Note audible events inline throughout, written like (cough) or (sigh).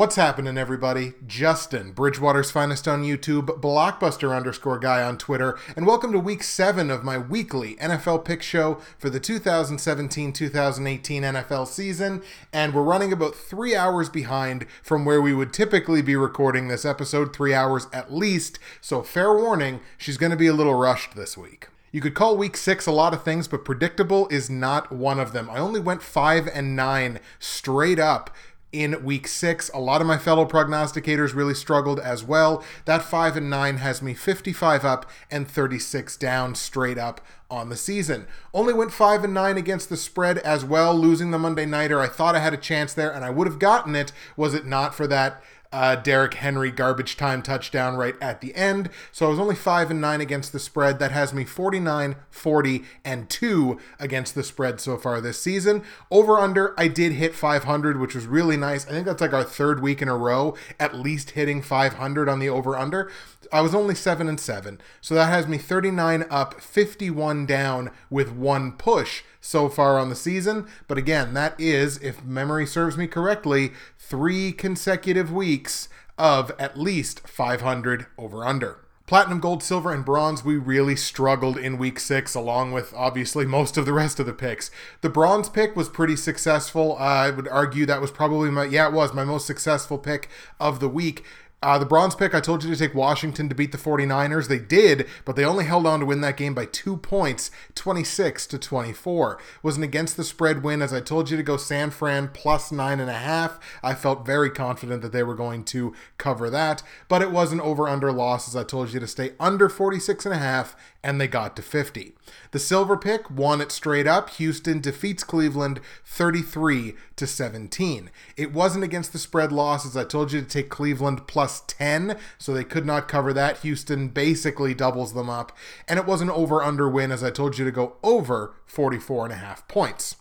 What's happening, everybody? Justin, Bridgewater's finest on YouTube, Blockbuster underscore guy on Twitter, and welcome to week seven of my weekly NFL pick show for the 2017 2018 NFL season. And we're running about three hours behind from where we would typically be recording this episode, three hours at least. So, fair warning, she's going to be a little rushed this week. You could call week six a lot of things, but predictable is not one of them. I only went five and nine straight up in week six. A lot of my fellow prognosticators really struggled as well. That five and nine has me 55 up and 36 down straight up on the season. Only went five and nine against the spread as well, losing the Monday Nighter. I thought I had a chance there, and I would have gotten it was it not for that uh, Derrick Henry garbage time touchdown right at the end. So I was only 5 and 9 against the spread. That has me 49, 40, and 2 against the spread so far this season. Over under, I did hit 500, which was really nice. I think that's like our third week in a row, at least hitting 500 on the over under. I was only 7 and 7. So that has me 39 up, 51 down with one push so far on the season. But again, that is, if memory serves me correctly, three consecutive weeks of at least 500 over under. Platinum, gold, silver, and bronze, we really struggled in week six, along with obviously most of the rest of the picks. The bronze pick was pretty successful. Uh, I would argue that was probably my, yeah, it was my most successful pick of the week. Uh, the bronze pick, I told you to take Washington to beat the 49ers. They did, but they only held on to win that game by two points, 26 to 24. Was an against the spread win, as I told you to go San Fran plus nine and a half. I felt very confident that they were going to cover that, but it was an over under loss, as I told you to stay under 46 and a half, and they got to 50. The silver pick won it straight up. Houston defeats Cleveland 33 to 17. It wasn't against the spread loss, as I told you to take Cleveland plus 10, so they could not cover that. Houston basically doubles them up. And it was an over under win, as I told you to go over 44 and a half points.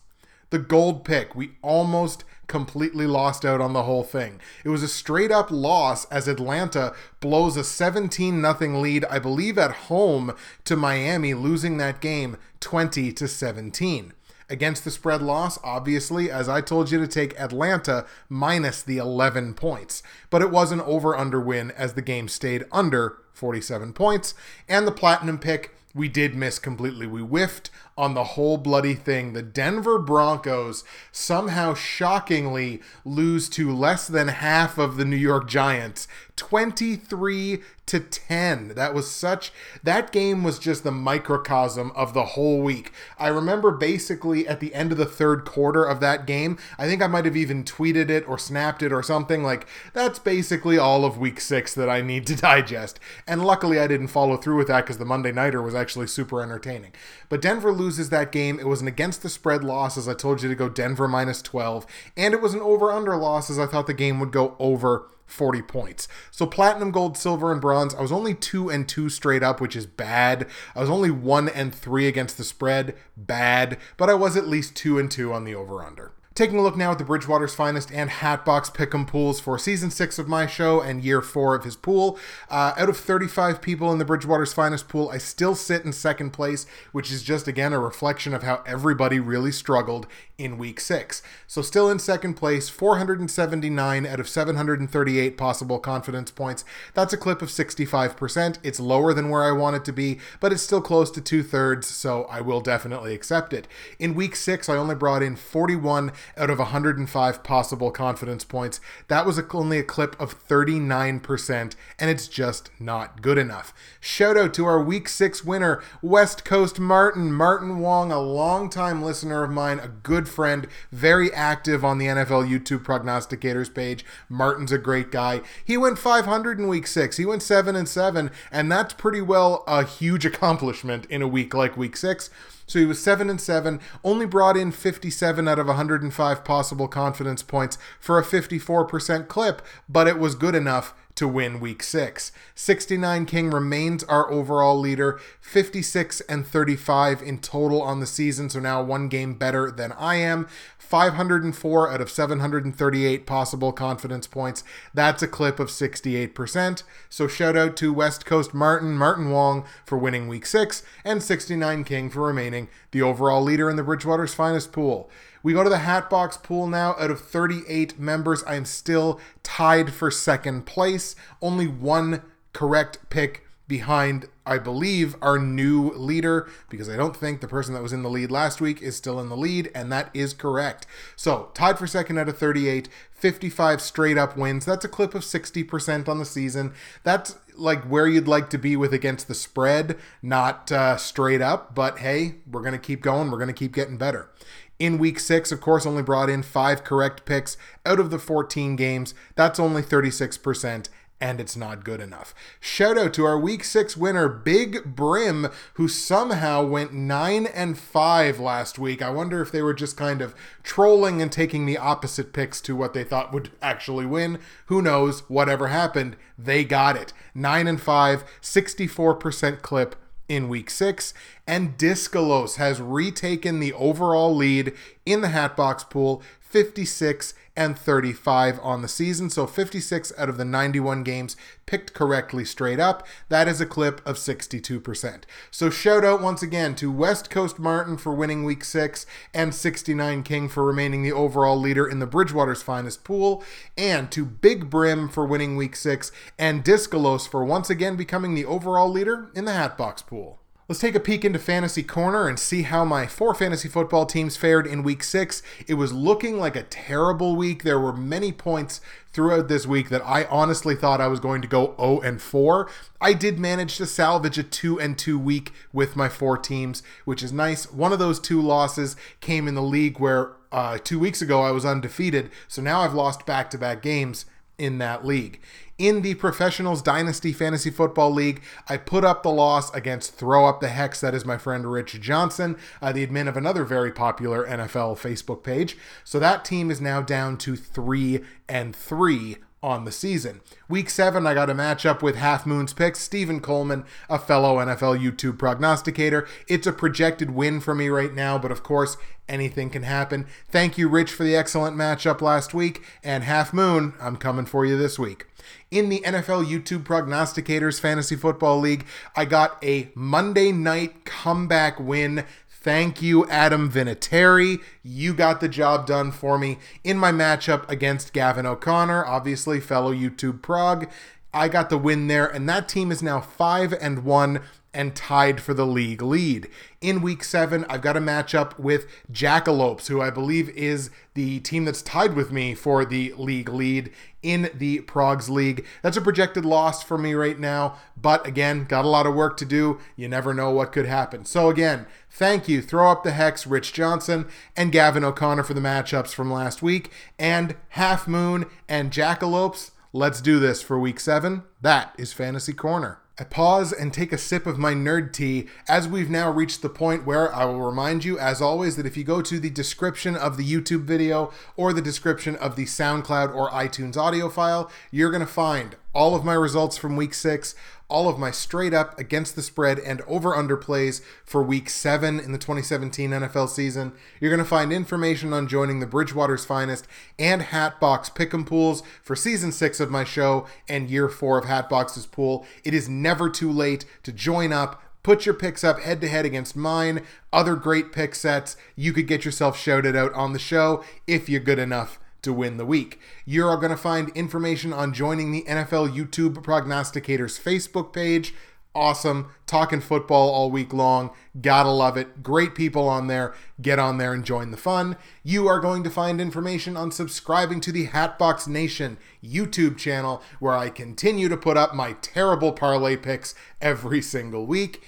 The gold pick, we almost completely lost out on the whole thing. It was a straight up loss as Atlanta blows a 17 0 lead, I believe at home to Miami, losing that game 20 to 17. Against the spread loss, obviously, as I told you to take Atlanta minus the 11 points. But it was an over under win as the game stayed under 47 points. And the platinum pick, we did miss completely. We whiffed on the whole bloody thing. The Denver Broncos somehow shockingly lose to less than half of the New York Giants, 23 to 10. That was such that game was just the microcosm of the whole week. I remember basically at the end of the third quarter of that game, I think I might have even tweeted it or snapped it or something like that's basically all of week 6 that I need to (laughs) digest. And luckily I didn't follow through with that cuz the Monday nighter was actually super entertaining. But Denver loses that game. It was an against the spread loss as I told you to go Denver minus 12 and it was an over under loss as I thought the game would go over 40 points. So platinum, gold, silver, and bronze. I was only two and two straight up, which is bad. I was only one and three against the spread, bad. But I was at least two and two on the over under. Taking a look now at the Bridgewater's finest and Hatbox Pick'em pools for season six of my show and year four of his pool. Uh, out of 35 people in the Bridgewater's finest pool, I still sit in second place, which is just again a reflection of how everybody really struggled in week six. So still in second place, 479 out of 738 possible confidence points. That's a clip of 65%. It's lower than where I want it to be, but it's still close to two thirds, so I will definitely accept it. In week six, I only brought in 41 out of 105 possible confidence points. That was only a clip of 39%, and it's just not good enough. Shout out to our week six winner, West Coast Martin. Martin Wong, a longtime listener of mine, a good friend, very active on the NFL YouTube prognosticators page. Martin's a great guy. He went 500 in week six, he went 7 and 7, and that's pretty well a huge accomplishment in a week like week six. So he was 7 and 7, only brought in 57 out of 105 possible confidence points for a 54% clip, but it was good enough to win week 6. 69 King remains our overall leader, 56 and 35 in total on the season, so now one game better than I am. 504 out of 738 possible confidence points. That's a clip of 68%. So shout out to West Coast Martin, Martin Wong for winning week 6 and 69 King for remaining the overall leader in the Bridgewater's finest pool. We go to the Hatbox pool now. Out of 38 members, I am still tied for second place. Only one correct pick behind, I believe, our new leader, because I don't think the person that was in the lead last week is still in the lead, and that is correct. So, tied for second out of 38, 55 straight up wins. That's a clip of 60% on the season. That's like where you'd like to be with against the spread, not uh, straight up, but hey, we're going to keep going. We're going to keep getting better. In week six, of course, only brought in five correct picks out of the 14 games. That's only 36% and it's not good enough. Shout out to our week 6 winner Big Brim who somehow went 9 and 5 last week. I wonder if they were just kind of trolling and taking the opposite picks to what they thought would actually win. Who knows? Whatever happened, they got it. 9 and 5, 64% clip in week six, and Discolos has retaken the overall lead in the Hatbox pool, 56 and 35 on the season. So 56 out of the 91 games picked correctly straight up. That is a clip of 62%. So shout out once again to West Coast Martin for winning week six and 69 King for remaining the overall leader in the Bridgewater's finest pool, and to Big Brim for winning week six and Discolos for once again becoming the overall leader in the Hatbox pool. Let's take a peek into Fantasy Corner and see how my four fantasy football teams fared in week six. It was looking like a terrible week. There were many points throughout this week that I honestly thought I was going to go 0 and 4. I did manage to salvage a 2 and 2 week with my four teams, which is nice. One of those two losses came in the league where uh, two weeks ago I was undefeated, so now I've lost back to back games in that league. In the Professionals Dynasty Fantasy Football League, I put up the loss against Throw Up the Hex. That is my friend Rich Johnson, uh, the admin of another very popular NFL Facebook page. So that team is now down to three and three on the season. Week seven, I got a matchup with Half Moon's picks, Stephen Coleman, a fellow NFL YouTube prognosticator. It's a projected win for me right now, but of course, anything can happen. Thank you, Rich, for the excellent matchup last week, and Half Moon, I'm coming for you this week. In the NFL YouTube Prognosticators Fantasy Football League, I got a Monday night comeback win Thank you, Adam Vinatieri. You got the job done for me in my matchup against Gavin O'Connor, obviously fellow YouTube prog. I got the win there, and that team is now five and one and tied for the league lead. In week seven, I've got a matchup with Jackalopes, who I believe is the team that's tied with me for the league lead in the Progs League. That's a projected loss for me right now, but again, got a lot of work to do. You never know what could happen. So, again, thank you, Throw Up the Hex, Rich Johnson, and Gavin O'Connor for the matchups from last week, and Half Moon and Jackalopes. Let's do this for week seven. That is Fantasy Corner. I pause and take a sip of my nerd tea as we've now reached the point where I will remind you, as always, that if you go to the description of the YouTube video or the description of the SoundCloud or iTunes audio file, you're going to find all of my results from week six, all of my straight up against the spread and over under plays for week seven in the 2017 NFL season. You're going to find information on joining the Bridgewater's Finest and Hatbox Pick'em pools for season six of my show and year four of Hatbox's pool. It is never too late to join up. Put your picks up head to head against mine, other great pick sets. You could get yourself shouted out on the show if you're good enough to win the week. You're going to find information on joining the NFL YouTube Prognosticators Facebook page. Awesome. Talking football all week long. Gotta love it. Great people on there. Get on there and join the fun. You are going to find information on subscribing to the Hatbox Nation YouTube channel, where I continue to put up my terrible parlay picks every single week.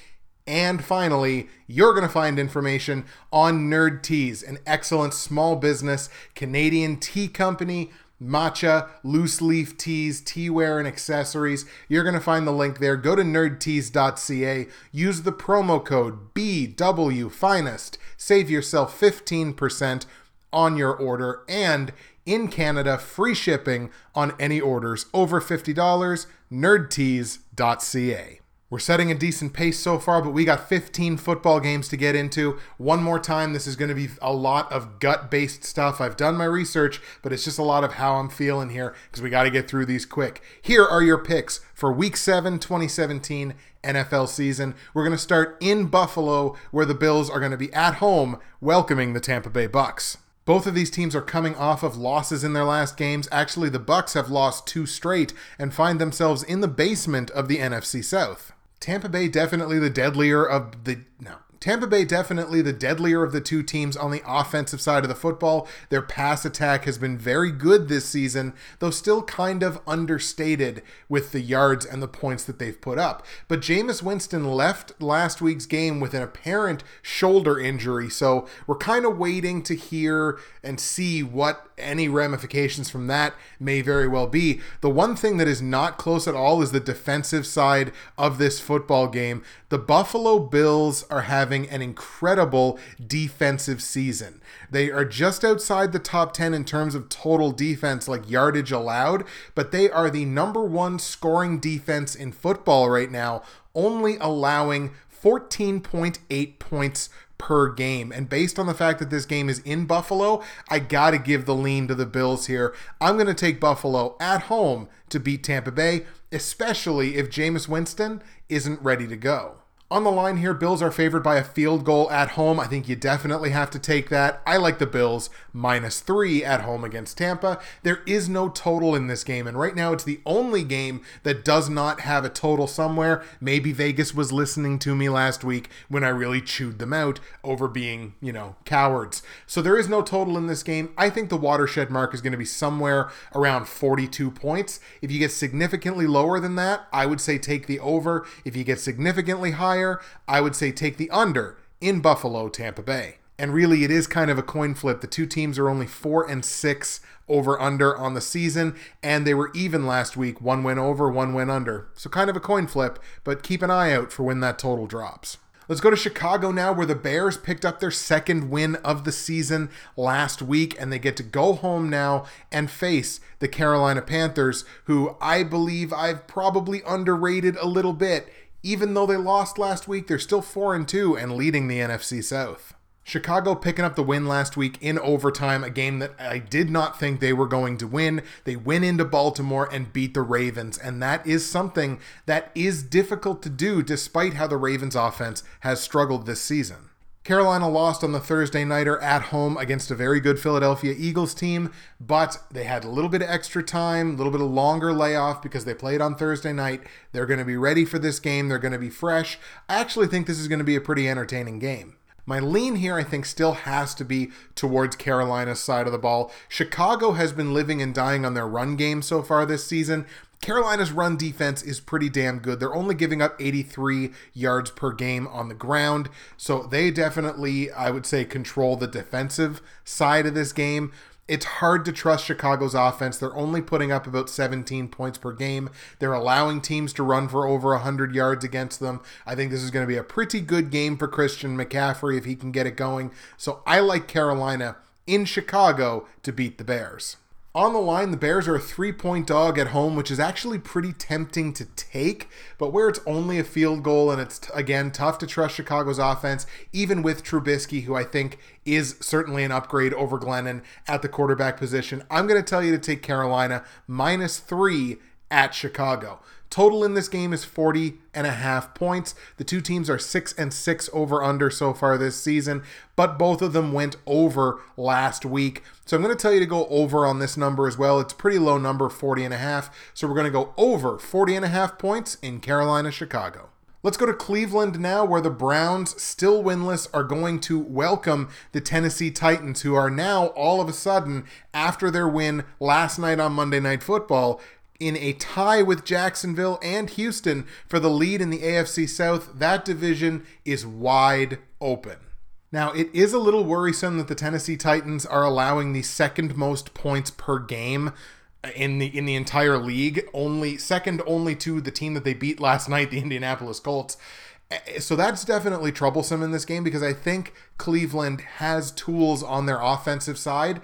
And finally, you're going to find information on Nerd Teas, an excellent small business Canadian tea company, matcha, loose leaf teas, teaware, and accessories. You're going to find the link there. Go to nerdteas.ca, use the promo code BWFinest, save yourself 15% on your order, and in Canada, free shipping on any orders over $50. nerdteas.ca. We're setting a decent pace so far, but we got 15 football games to get into. One more time, this is going to be a lot of gut based stuff. I've done my research, but it's just a lot of how I'm feeling here because we got to get through these quick. Here are your picks for week 7, 2017 NFL season. We're going to start in Buffalo, where the Bills are going to be at home welcoming the Tampa Bay Bucks. Both of these teams are coming off of losses in their last games. Actually, the Bucks have lost two straight and find themselves in the basement of the NFC South. Tampa Bay definitely the deadlier of the no, Tampa Bay definitely the deadlier of the two teams on the offensive side of the football. Their pass attack has been very good this season, though still kind of understated with the yards and the points that they've put up. But Jameis Winston left last week's game with an apparent shoulder injury, so we're kind of waiting to hear and see what any ramifications from that may very well be. The one thing that is not close at all is the defensive side of this football game. The Buffalo Bills are having an incredible defensive season. They are just outside the top 10 in terms of total defense, like yardage allowed, but they are the number one scoring defense in football right now, only allowing 14.8 points per game. And based on the fact that this game is in Buffalo, I got to give the lean to the Bills here. I'm going to take Buffalo at home to beat Tampa Bay, especially if Jameis Winston isn't ready to go. On the line here, Bills are favored by a field goal at home. I think you definitely have to take that. I like the Bills minus three at home against Tampa. There is no total in this game, and right now it's the only game that does not have a total somewhere. Maybe Vegas was listening to me last week when I really chewed them out over being, you know, cowards. So there is no total in this game. I think the watershed mark is going to be somewhere around 42 points. If you get significantly lower than that, I would say take the over. If you get significantly higher, higher, I would say take the under in Buffalo, Tampa Bay. And really, it is kind of a coin flip. The two teams are only four and six over under on the season, and they were even last week. One win over, one win under. So kind of a coin flip, but keep an eye out for when that total drops. Let's go to Chicago now, where the Bears picked up their second win of the season last week, and they get to go home now and face the Carolina Panthers, who I believe I've probably underrated a little bit even though they lost last week, they're still 4 and 2 and leading the NFC South. Chicago picking up the win last week in overtime, a game that I did not think they were going to win. They went into Baltimore and beat the Ravens, and that is something that is difficult to do despite how the Ravens offense has struggled this season. Carolina lost on the Thursday nighter at home against a very good Philadelphia Eagles team, but they had a little bit of extra time, a little bit of longer layoff because they played on Thursday night. They're going to be ready for this game, they're going to be fresh. I actually think this is going to be a pretty entertaining game. My lean here, I think, still has to be towards Carolina's side of the ball. Chicago has been living and dying on their run game so far this season. Carolina's run defense is pretty damn good. They're only giving up 83 yards per game on the ground. So they definitely, I would say, control the defensive side of this game. It's hard to trust Chicago's offense. They're only putting up about 17 points per game. They're allowing teams to run for over 100 yards against them. I think this is going to be a pretty good game for Christian McCaffrey if he can get it going. So I like Carolina in Chicago to beat the Bears. On the line, the Bears are a three point dog at home, which is actually pretty tempting to take. But where it's only a field goal and it's, again, tough to trust Chicago's offense, even with Trubisky, who I think is certainly an upgrade over Glennon at the quarterback position, I'm going to tell you to take Carolina minus three at Chicago. Total in this game is 40 and a half points. The two teams are 6 and 6 over under so far this season, but both of them went over last week. So I'm going to tell you to go over on this number as well. It's a pretty low number, 40 and a half. So we're going to go over 40 and a half points in Carolina, Chicago. Let's go to Cleveland now, where the Browns, still winless, are going to welcome the Tennessee Titans, who are now all of a sudden, after their win last night on Monday Night Football, in a tie with Jacksonville and Houston for the lead in the AFC South. That division is wide open. Now, it is a little worrisome that the Tennessee Titans are allowing the second most points per game in the in the entire league, only second only to the team that they beat last night, the Indianapolis Colts. Eh, so that's definitely troublesome in this game because I think Cleveland has tools on their offensive side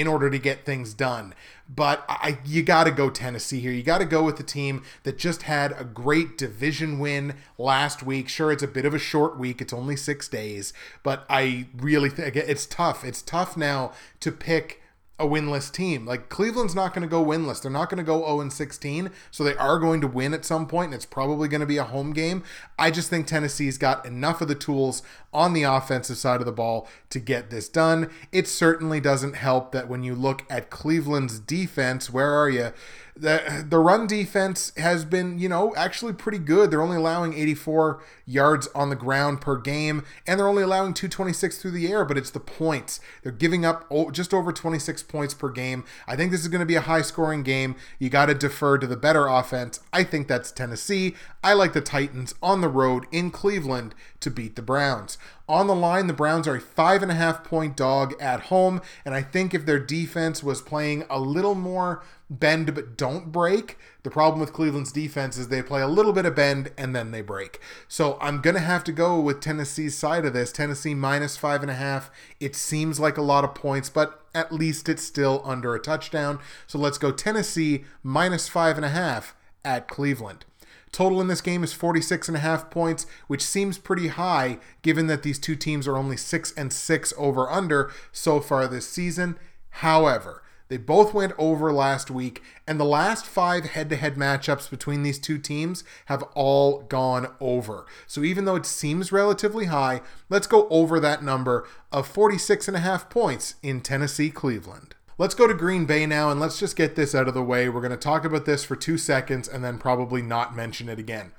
in order to get things done. But I, you got to go Tennessee here. You got to go with the team that just had a great division win last week. Sure, it's a bit of a short week. It's only six days, but I really think it's tough. It's tough now to pick a winless team. Like Cleveland's not going to go winless. They're not going to go 0 and 16, so they are going to win at some point and it's probably going to be a home game. I just think Tennessee's got enough of the tools on the offensive side of the ball to get this done. It certainly doesn't help that when you look at Cleveland's defense, where are you? The the run defense has been, you know, actually pretty good. They're only allowing 84 yards on the ground per game, and they're only allowing 226 through the air. But it's the points. They're giving up just over 26 points per game. I think this is going to be a high scoring game. You got to defer to the better offense. I think that's Tennessee. I like the Titans on the road in Cleveland to beat the Browns. On the line, the Browns are a five and a half point dog at home, and I think if their defense was playing a little more bend but don't break. The problem with Cleveland's defense is they play a little bit of bend and then they break. So I'm going to have to go with Tennessee's side of this. Tennessee minus five and a half. It seems like a lot of points, but at least it's still under a touchdown. So let's go Tennessee minus five and a half at Cleveland. Total in this game is 46 and a half points, which seems pretty high given that these two teams are only 6 and 6 over under so far this season. However, they both went over last week, and the last five head to head matchups between these two teams have all gone over. So even though it seems relatively high, let's go over that number of 46 and a half points in Tennessee Cleveland. Let's go to Green Bay now and let's just get this out of the way. We're going to talk about this for two seconds and then probably not mention it again.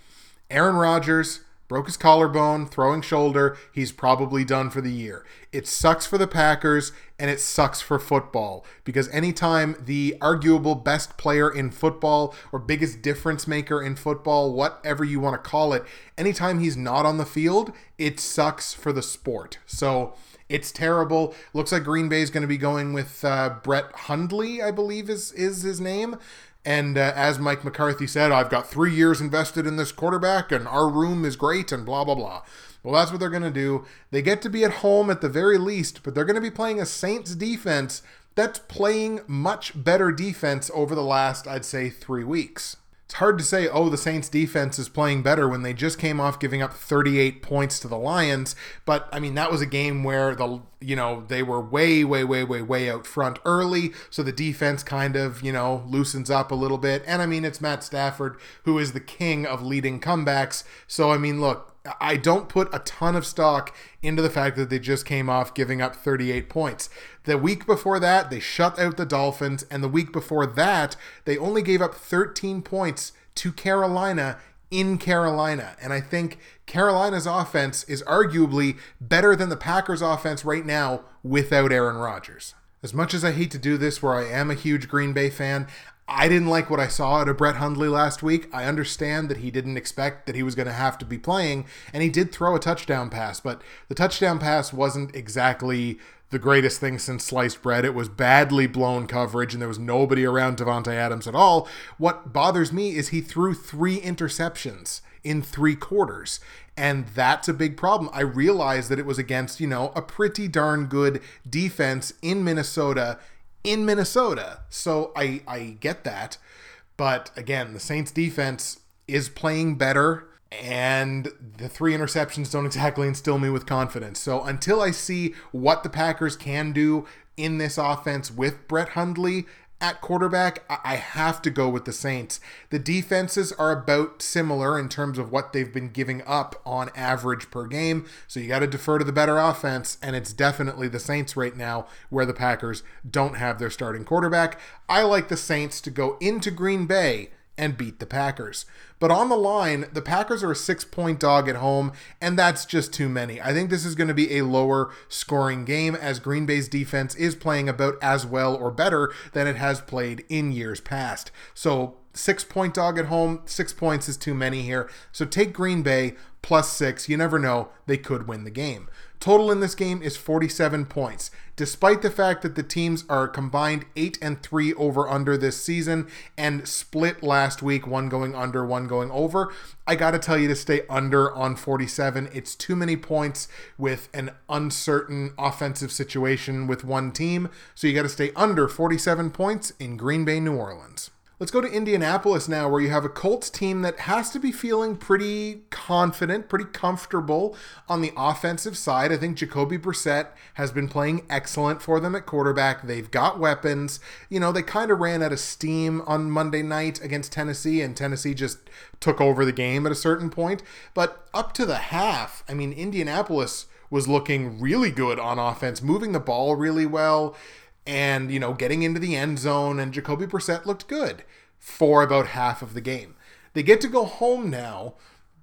Aaron Rodgers broke his collarbone, throwing shoulder. He's probably done for the year. It sucks for the Packers and it sucks for football because anytime the arguable best player in football or biggest difference maker in football, whatever you want to call it, anytime he's not on the field, it sucks for the sport. So it's terrible. Looks like Green Bay is going to be going with uh, Brett Hundley, I believe is is his name. And uh, as Mike McCarthy said, I've got three years invested in this quarterback, and our room is great, and blah, blah, blah. Well, that's what they're going to do. They get to be at home at the very least, but they're going to be playing a Saints defense that's playing much better defense over the last, I'd say, three weeks it's hard to say, oh, the Saints defense is playing better when they just came off giving up 38 points to the Lions. But I mean, that was a game where the you know they were way, way, way, way, way out front early, so the defense kind of you know loosens up a little bit. And I mean, it's Matt Stafford who is the king of leading comebacks. So I mean, look, I don't put a ton of stock into the fact that they just came off giving up 38 points. The week before that, they shut out the Dolphins, and the week before that, they only gave up 13 points to Carolina in Carolina. And I think Carolina's offense is arguably better than the Packers' offense right now without Aaron Rodgers. As much as I hate to do this, where I am a huge Green Bay fan, I didn't like what I saw out of Brett Hundley last week. I understand that he didn't expect that he was going to have to be playing, and he did throw a touchdown pass, but the touchdown pass wasn't exactly the greatest thing since sliced bread. It was badly blown coverage, and there was nobody around Davante Adams at all. What bothers me is he threw three interceptions in three quarters. And that's a big problem. I realized that it was against, you know, a pretty darn good defense in Minnesota in Minnesota. So I I get that. But again, the Saints defense is playing better and the three interceptions don't exactly instill me with confidence. So until I see what the Packers can do in this offense with Brett Hundley, at quarterback, I have to go with the Saints. The defenses are about similar in terms of what they've been giving up on average per game. So you got to defer to the better offense, and it's definitely the Saints right now where the Packers don't have their starting quarterback. I like the Saints to go into Green Bay and beat the Packers. But on the line, the Packers are a six point dog at home, and that's just too many. I think this is going to be a lower scoring game as Green Bay's defense is playing about as well or better than it has played in years past. So, six point dog at home, six points is too many here. So, take Green Bay plus six. You never know, they could win the game. Total in this game is 47 points. Despite the fact that the teams are combined 8 and 3 over under this season and split last week, one going under, one going over, I got to tell you to stay under on 47. It's too many points with an uncertain offensive situation with one team. So you got to stay under 47 points in Green Bay, New Orleans. Let's go to Indianapolis now, where you have a Colts team that has to be feeling pretty confident, pretty comfortable on the offensive side. I think Jacoby Brissett has been playing excellent for them at quarterback. They've got weapons. You know, they kind of ran out of steam on Monday night against Tennessee, and Tennessee just took over the game at a certain point. But up to the half, I mean, Indianapolis was looking really good on offense, moving the ball really well and you know getting into the end zone and Jacoby Brissett looked good for about half of the game. They get to go home now,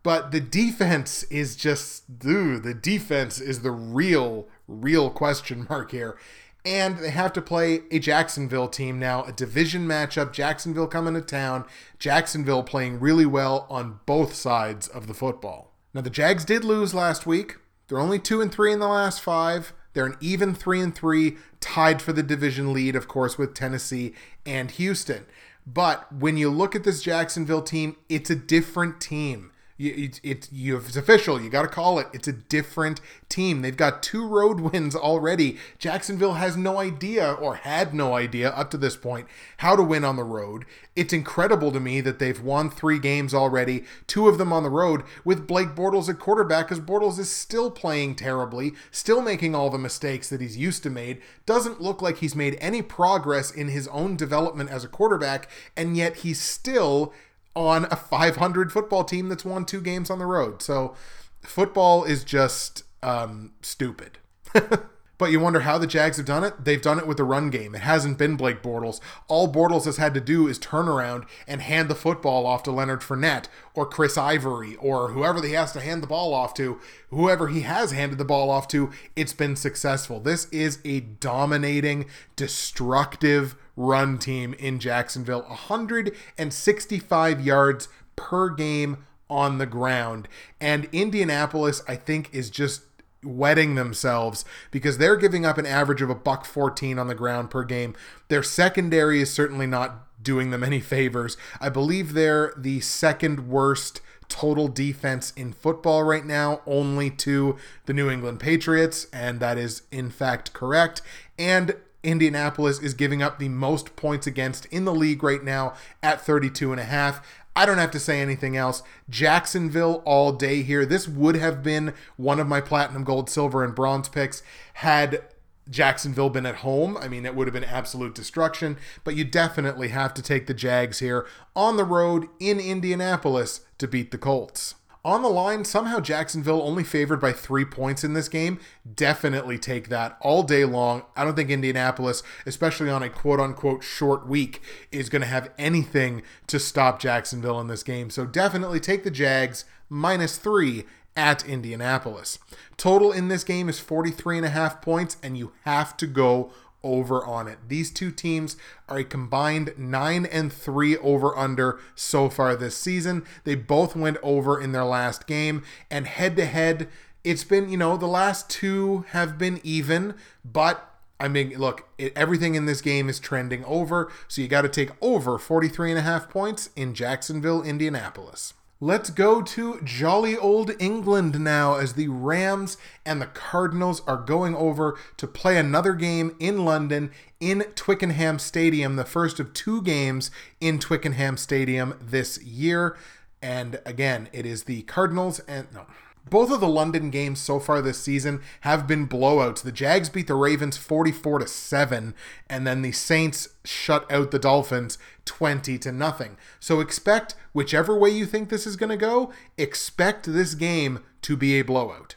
but the defense is just dude, the defense is the real real question (laughs) mark here. And they have to play a Jacksonville team now, a division matchup. Jacksonville coming to town. Jacksonville playing really well on both sides of the football. Now the Jags did lose last week. They're only 2 and 3 in the last 5. They're an even 3 and 3, tied for the division lead of course with Tennessee and Houston. But when you look at this Jacksonville team, it's a different team. It's it, you, it's official. You got to call it. It's a different team. They've got two road (laughs) wins already. Jacksonville has no idea, or had no idea up to this point, how to win on the road. It's incredible to me that they've won three games already, two of them on the road, with Blake Bortles at quarterback, because Bortles is still playing terribly, still making all the mistakes that he's used to made. Doesn't look like he's made any progress in his own development as a quarterback, and yet he's still on a 500 football team that's won two games on the road. So football is just um, stupid. (laughs) but you wonder how the Jags have done it? They've done it with the run game. It hasn't been Blake Bortles. All Bortles has had to do is turn around and hand the football off to Leonard Fournette or Chris Ivory or whoever he has to hand the ball off to. Whoever he has handed the ball off to, it's been successful. This is a dominating, destructive run team in Jacksonville. 165 yards per game on the ground. And Indianapolis, I think, is just wetting themselves because they're giving up an average of a buck 14 on the ground per game. Their secondary is certainly not doing them any favors. I believe they're the second worst total defense in football right now, only to the New England Patriots, and that is in fact correct. And Indianapolis is giving up the most points against in the league right now at 32 and a half. I don't have to say anything else. Jacksonville all day here. This would have been one of my platinum, gold, silver, and bronze picks had Jacksonville been at home. I mean, it would have been absolute destruction, but you definitely have to take the Jags here on the road in Indianapolis to beat the Colts. On the line, somehow Jacksonville only favored by three points in this game. Definitely take that all day long. I don't think Indianapolis, especially on a quote unquote short week, is going to have anything to stop Jacksonville in this game. So definitely take the Jags minus three at Indianapolis. Total in this game is 43 and a half points, and you have to go over on it. These two teams are a combined 9 and 3 over under so far this season. They both went over in their last game and head to head it's been, you know, the last two have been even, but I mean, look, it, everything in this game is trending over, so you got to take over 43 and a half points in Jacksonville, Indianapolis. Let's go to jolly old England now as the Rams and the Cardinals are going over to play another game in London in Twickenham Stadium, the first of two games in Twickenham Stadium this year. And again, it is the Cardinals and no, both of the London games so far this season have been blowouts. The Jags beat the Ravens 44 to 7 and then the Saints shut out the Dolphins 20 to nothing. So expect whichever way you think this is going to go, expect this game to be a blowout.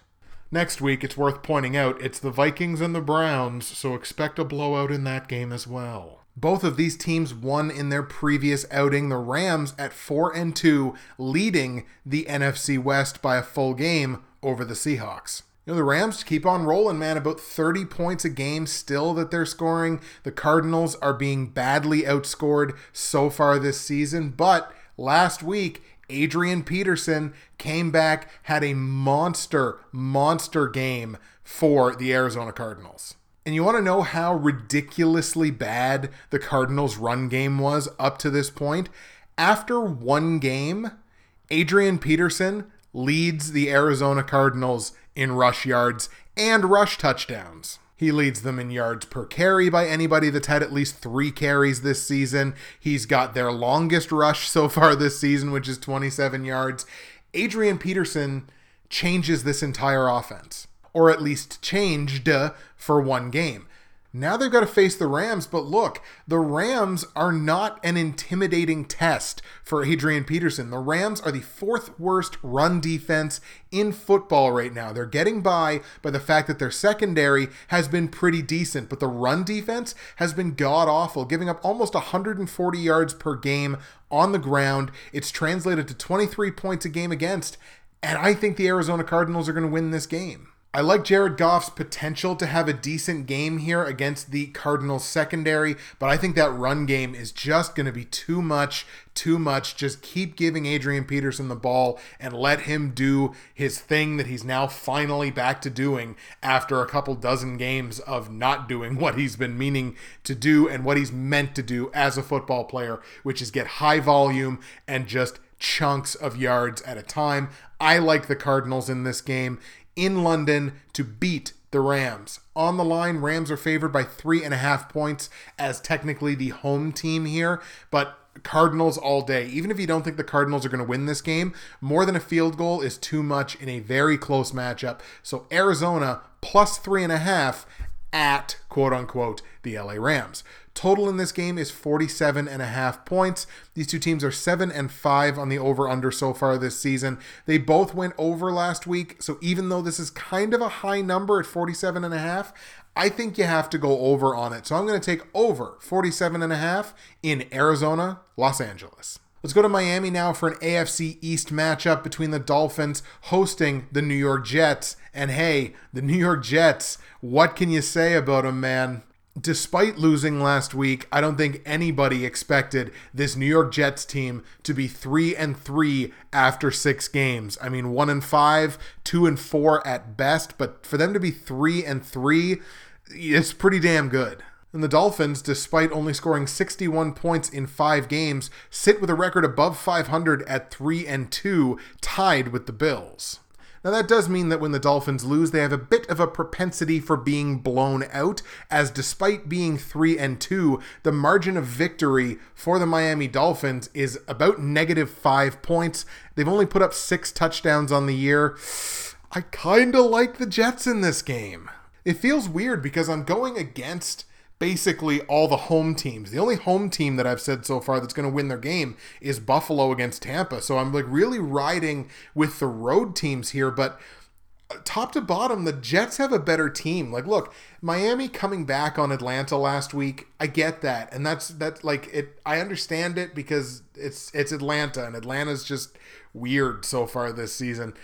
Next week, it's worth pointing out, it's the Vikings and the Browns, so expect a blowout in that game as well. Both of these teams won in their previous outing. The Rams at 4 and 2, leading the NFC West by a full game over the Seahawks. You know, the Rams keep on rolling, man. About 30 points a game still that they're scoring. The Cardinals are being badly outscored so far this season. But last week, Adrian Peterson came back, had a monster, monster game for the Arizona Cardinals. And you want to know how ridiculously bad the Cardinals' run game was up to this point? After one game, Adrian Peterson leads the Arizona Cardinals in rush yards and rush touchdowns. He leads them in yards per carry by anybody that's had at least three carries this season. He's got their longest rush so far this season, which is 27 yards. Adrian Peterson changes this entire offense, or at least changed uh, for one game. Now they've got to face the Rams, but look, the Rams are not an intimidating test for Adrian Peterson. The Rams are the fourth worst run defense in football right now. They're getting by by the fact that their secondary has been pretty decent, but the run defense has been god awful, giving up almost 140 yards per game on the ground. It's translated to 23 points a game against, and I think the Arizona Cardinals are going to win this game. I like Jared Goff's potential to have a decent game here against the Cardinals secondary, but I think that run game is just going to be too much, too much. Just keep giving Adrian Peterson the ball and let him do his thing that he's now finally back to doing after a couple dozen games of not doing (laughs) what he's been meaning to do and what he's meant to do as a football player, which is get high volume and just chunks of yards at a time. I like the Cardinals in this game in London to beat the Rams. On the line, Rams are favored by three and a half points as technically the home team here, but Cardinals all day. Even if you don't think the Cardinals are going to win this game, more than a field goal is too much in a very close matchup. So Arizona plus three and a half at quote unquote the LA Rams. Total in this game is 47 and a half points. These two teams are 7 and 5 on the over under so far this season. They both went over last week, so even though this is kind of a high number at 47 and a half, I think you have to go over on it. So I'm going to take over 47 and a half in Arizona, Los Angeles. Let's go to Miami now for an AFC East matchup between the Dolphins hosting the New York Jets. And hey, the New York Jets, what can you say about them, man? Despite losing last week, I don't think anybody expected this New York Jets team to be 3 and 3 after 6 games. I mean, 1 and 5, 2 and 4 at best, but for them to be 3 and 3, it's pretty damn good. And the Dolphins, despite only scoring 61 points in 5 games, sit with a record above 500 at 3 and 2, tied with the Bills. Now, that does mean that when the Dolphins lose, they have a bit of a propensity for being blown out, as despite being 3 and 2, the margin of victory for the Miami Dolphins is about negative 5 points. They've only put up 6 touchdowns on the year. I kind of like the Jets in this game. It feels weird because I'm going against basically all the home teams. The only home team that I've said so far that's going to win their game is Buffalo against Tampa. So I'm like really riding with the road teams here, but uh, top to bottom, the Jets have a better team. Like, look, Miami coming back on Atlanta last week, I get that, and that's that. Like, it, I understand it because it's it's Atlanta, and Atlanta's just weird so far this season.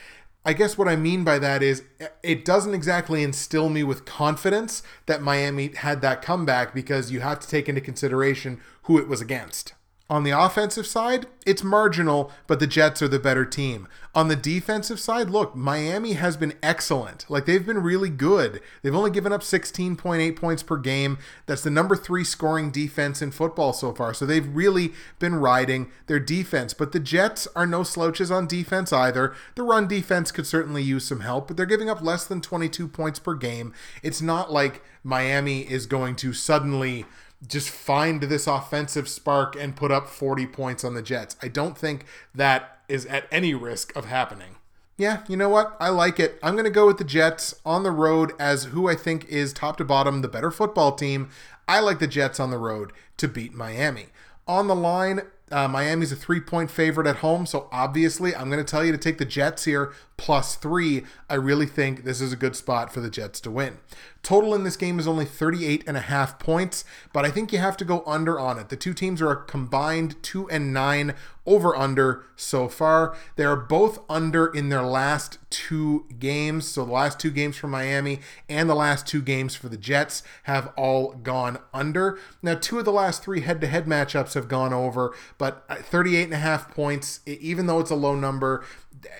I guess what I mean by that is eh, it doesn't exactly instill me with confidence that Miami had that comeback because you have to take into consideration who it was against. On the offensive side, it's marginal, but the Jets are the better team. On the defensive side, look, Miami has been excellent. Like they've been really good. They've only given up 16.8 points per game. That's the number three scoring defense in football so far. So they've really been riding their defense. But the Jets are no slouches on defense either. The run defense could certainly use some help, but they're giving up less than 22 points per game. It's not like Miami is going to suddenly just find this offensive spark and put up 40 points on the Jets. I don't think that is at any risk of happening. Yeah, you know what? I like it. I'm going to go with the Jets on the road as who I think is top to bottom the better football team. I like the Jets on the road to beat Miami. On the line, uh, Miami's a three point favorite at home, so obviously I'm going to tell you to take the Jets here plus three. I really think this is a good spot for the Jets to win. Total in this game is only 38 and a half points, but I think you have to go under on it. The two teams are a combined 2 and 9 over under so far. They are both under in their last two games. So the last two games for Miami and the last two games for the Jets have all gone under. Now, two of the last three head to head matchups have gone over, but uh, 38 and a half points, even though it's a low number,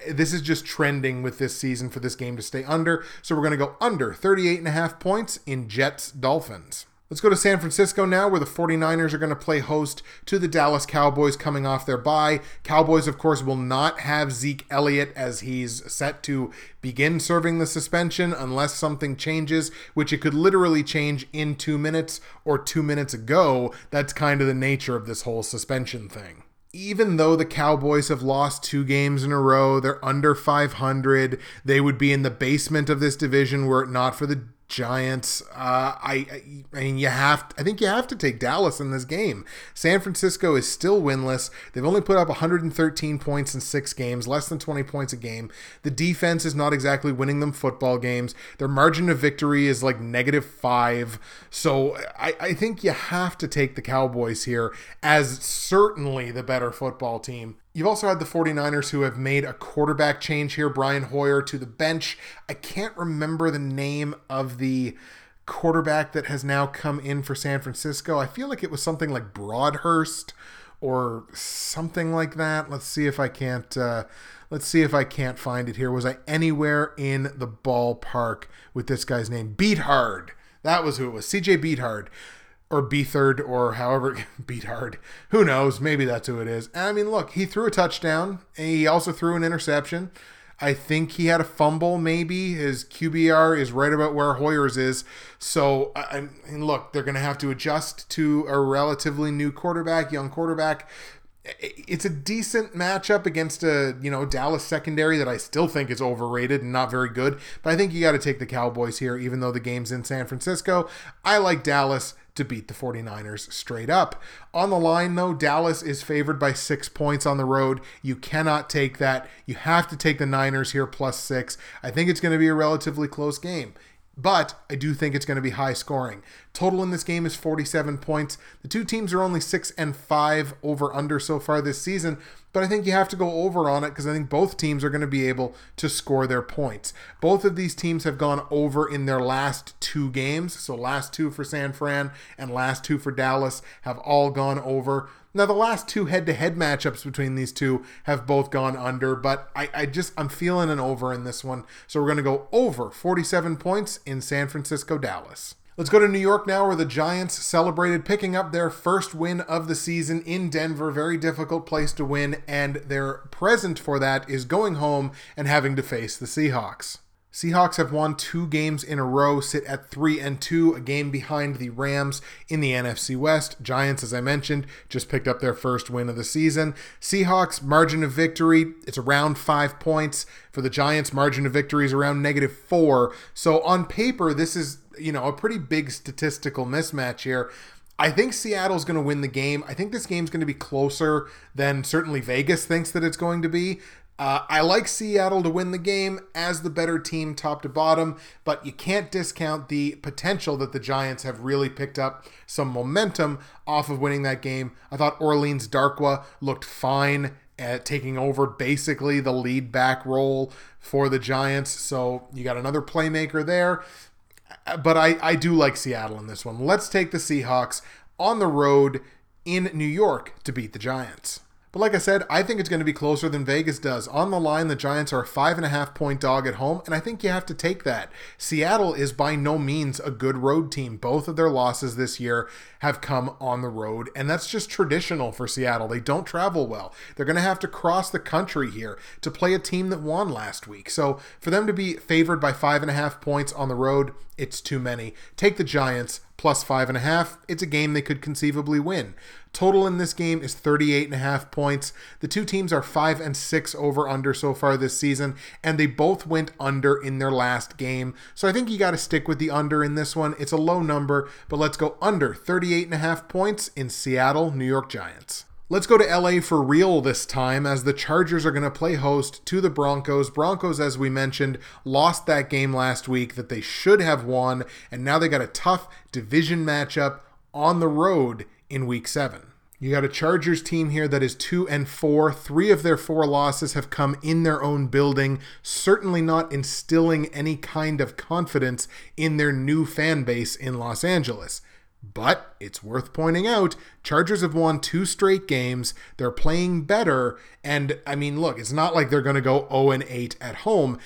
this is just trending with this season for this game to stay under. So we're going to go under 38 and a half points in Jets Dolphins. Let's go to San Francisco now, where the 49ers are going to play host to the Dallas Cowboys coming off their bye. Cowboys, of course, will not have Zeke Elliott as he's set to begin serving the suspension unless something changes, which it could literally change in two minutes or two minutes ago. That's kind of the nature of this whole suspension thing even though the Cowboys have lost two games in a row, they're under 500. They would be in the basement of this division were it not for the Giants. Uh, I, I mean, you have. I think you have to take Dallas in this game. San Francisco is still winless. They've only put up 113 points in six games, less than 20 points a game. The defense is not exactly winning them football games. Their margin of victory is like negative five. So I, I think you have to take the Cowboys here as certainly the better football team. You've also had the 49ers who have made a quarterback change here, Brian Hoyer to the bench. I can't remember the name of the quarterback that has now come in for San Francisco. I feel like it was something like Broadhurst or something like that. Let's see if I can't uh, let's see if I can't find it here. Was I anywhere in the ballpark with this guy's name? Beathard. That was who it was. CJ Beathard or Beathard or however (laughs) beat hard. Who knows? Maybe that's who it is. I mean, look, he threw a touchdown. he also threw an interception. I think he had a fumble. Maybe his QBR is right about where Hoyer's is. So I mean, look, they're going to have to adjust to a relatively new quarterback, young quarterback. It's a decent matchup against a you know Dallas secondary that I still think is overrated and not very good. But I think you got to take the Cowboys here, even though the game's in San Francisco. I like Dallas to beat the 49ers straight up. On the line, though, Dallas is favored by six points on the road. You cannot take that. You have to take the Niners here plus six. I think it's going to be a relatively close game but I do think it's going to be high scoring. Total in this game is 47 points. The two teams are only 6 and 5 over under so far this season, but I think you have to go over on it because I think both teams are going to be able to score their points. Both of these teams have gone over in their last two games. So, last two for San Fran and last two for Dallas have all gone over. Now, the last two head to head matchups between these two have both gone under, but I, I just, I'm feeling an over in this one. So, we're going to go over 47 points in San Francisco, Dallas. Let's go to New York now, where the Giants celebrated picking up their first win of the season in Denver. Very difficult place to win, and their present for that is going home and having to face the Seahawks. Seahawks have won two games in a row, sit at 3 and 2, a game behind the Rams in the NFC West. Giants, as I mentioned, just picked up their first win of the season. Seahawks margin of victory, it's around 5 points. For the Giants, margin of victory is around negative 4. So on paper, this is you know, a pretty big statistical mismatch here. I think Seattle's going to win the game. I think this game's going to be closer than certainly Vegas thinks that it's going to be. Uh, I like Seattle to win the game as the better team, top to bottom, but you can't discount the potential that the Giants have really picked up some momentum off of winning that game. I thought Orleans Darkwa looked fine at taking over basically the lead back role for the Giants. So you got another playmaker there but I, I do like Seattle in this one. Let's take the Seahawks on the road in New York to beat the Giants. But like I said, I think it's going to be closer than Vegas does. On the line, the Giants are a five and a half point dog at home, and I think you have to take that. Seattle is by no means a good road team. Both of their losses this year have come on the road, and that's just traditional for Seattle. They don't travel well. They're going to have to cross the country here to play a team that won last week. So for them to be favored by five and a half points on the road, it's too many. Take the Giants plus five and a half. It's a game they could conceivably win. Total in this game is 38 and a half points. The two teams are 5 and 6 over under so far this season and they both went under in their last game. So I think you got to stick with the under in this one. It's a low number, but let's go under 38 and a half points in Seattle, New York Giants. Let's go to LA for real this time as the Chargers are going to play host to the Broncos. Broncos, as we mentioned, lost that game last week that they should have won, and now they got a tough division matchup on the road in week seven. You got a Chargers team here that is 2 and 4. 3 of their 4 losses have come in their own building, certainly not instilling any kind of confidence in their new fan base in Los Angeles. But it's worth pointing out, Chargers have won two straight games. They're playing better and I mean, look, it's not like they're going to go 0 and 8 at home.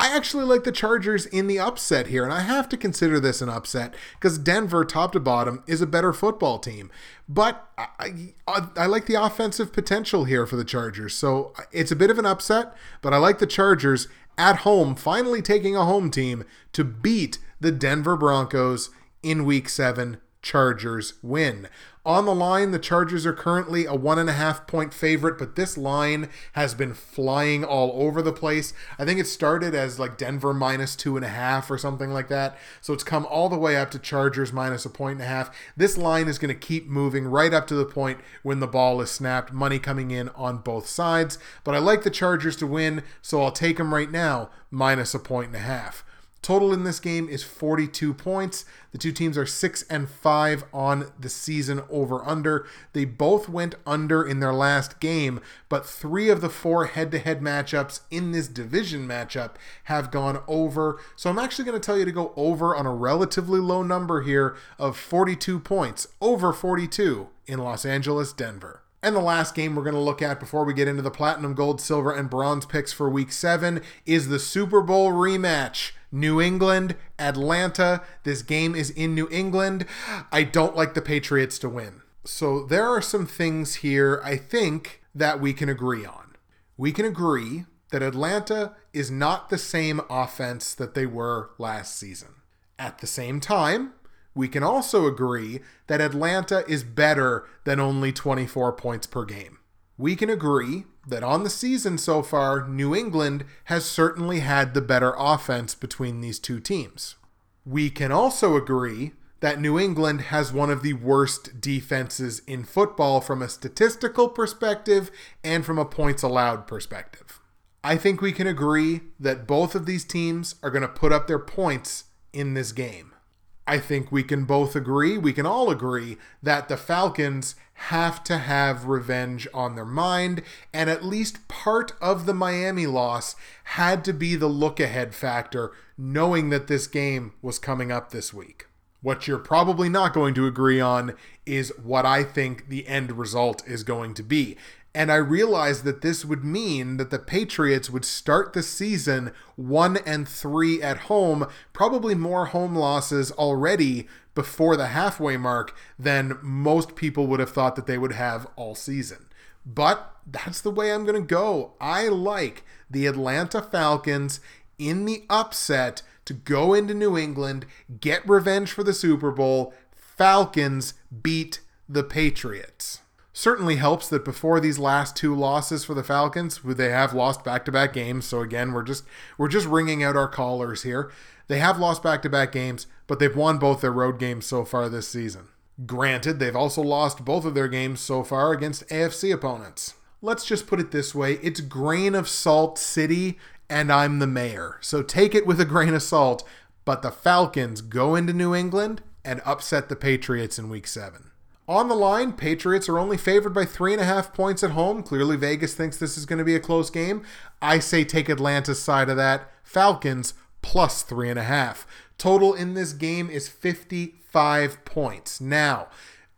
I actually like the Chargers in the upset here, and I have to consider this an upset because Denver, top to bottom, is a better football team. But I, I, I, like the offensive potential here for the Chargers. So it's a bit of an upset, but I like the Chargers at home, finally taking a home team to beat the Denver Broncos in week seven. Chargers win. On the line, the Chargers are currently a one and a half point favorite, but this line has been flying all over the place. I think it started as like Denver minus two and a half or something like that. So it's come all the way up to Chargers minus a point and a half. This line is going to keep moving right up to the point when the ball is snapped, money coming in on both sides. But I like the Chargers to win, so I'll take them right now minus a point and a half. Total in this game is 42 points. The two teams are 6 and 5 on the season over under. They both went under in their last game, but 3 of the 4 head-to-head matchups in this division matchup have gone over. So I'm actually going to tell you to go over on a relatively low number here of 42 points, over 42 in Los Angeles, Denver. And the last game we're going to look at before we get into the platinum, gold, silver, and bronze picks for week seven is the Super Bowl rematch. New England, Atlanta. This game is in New England. I don't like the Patriots to win. So there are some things here I think that we can agree on. We can agree that Atlanta is not the same offense that they were last season. At the same time, we can also agree that Atlanta is better than only 24 points per game. We can agree that on the season so far, New England has certainly had the better offense between these two teams. We can also agree that New England has one of the worst defenses in football from a statistical perspective and from a points allowed perspective. I think we can agree that both of these teams are going to put up their points in this game. I think we can both agree, we can all agree, that the Falcons have to have revenge on their mind, and at least part of the Miami loss had to be the look ahead factor, knowing that this game was coming up this week. What you're probably not going to agree on is what I think the end result is going to be. And I realized that this would mean that the Patriots would start the season 1 and 3 at home, probably more home losses already before the halfway mark than most people would have thought that they would have all season. But that's the way I'm going to go. I like the Atlanta Falcons in the upset to go into New England, get revenge for the Super Bowl. Falcons beat the Patriots certainly helps that before these last two losses for the Falcons, they have lost back-to-back games. So again, we're just we're just ringing out our callers here. They have lost back-to-back games, but they've won both their road games so far this season. Granted, they've also lost both of their games so far against AFC opponents. Let's just put it this way, it's grain of salt city and I'm the mayor. So take it with a grain of salt, but the Falcons go into New England and upset the Patriots in week 7. On the line, Patriots are only favored by three and a half points at home. Clearly, Vegas thinks this is going to be a close game. I say take Atlanta's side of that. Falcons plus three and a half. Total in this game is 55 points. Now,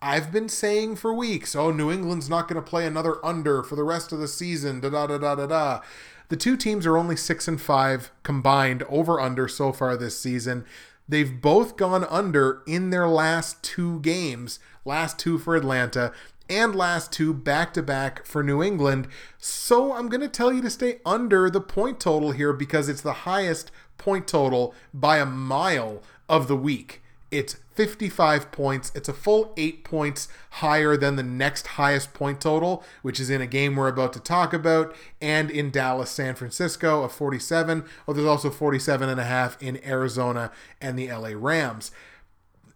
I've been saying for weeks, oh, New England's not going to play another under for the rest of the season. Da da da da da da. The two teams are only six and five combined over under so far this season. They've both gone under in their last two games last two for Atlanta, and last two back to back for New England. So I'm going to tell you to stay under the point total here because it's the highest point total by a mile of the week. It's 55 points. It's a full eight points higher than the next highest point total, which is in a game we're about to talk about, and in Dallas, San Francisco a 47. Oh, there's also 47 and a half in Arizona and the LA Rams.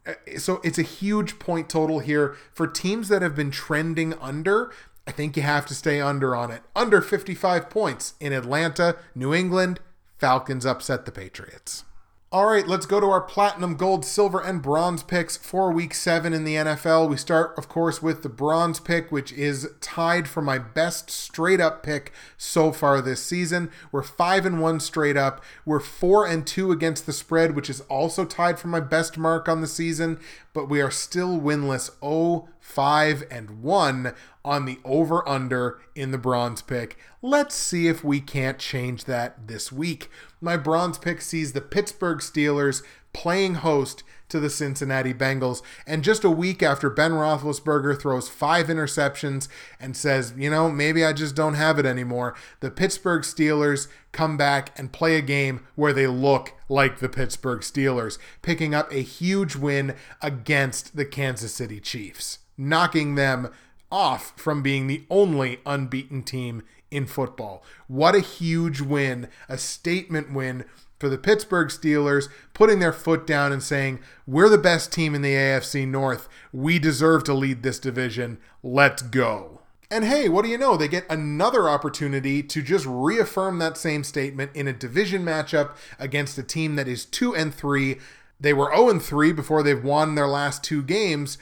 Uh, so it's a huge point total here for teams that have been trending under. I think you have to stay under on it. Under 55 points in Atlanta, New England, Falcons upset the Patriots. All right, let's go to our platinum, gold, silver, and bronze picks for week seven in the NFL. We start, of course, with the bronze pick, which is tied for my best straight up pick so far this season. We're five and one straight up. We're four and two against the spread, which is also tied for my best mark on the season. but we are still winless 0 5 and 1 on the over under in the bronze pick. Let's see if we can't change that this week. My bronze pick sees the Pittsburgh Steelers playing host to the Cincinnati Bengals. And just a week after Ben Roethlisberger throws five interceptions and says, you know, maybe I just don't have it anymore, the Pittsburgh Steelers come back and play a game where they look like the Pittsburgh Steelers, picking up a huge win against the Kansas City Chiefs, knocking them off from being the only unbeaten team in football. What a huge win, a statement win for the Pittsburgh Steelers, putting their foot down and saying, We're the best team in the AFC North. We deserve to lead this division. Let's go. And hey, what do you know? They get another opportunity to just reaffirm that same statement in a division matchup against a team that is 2 and 3. They were 0 and 3 before they've won their last two games.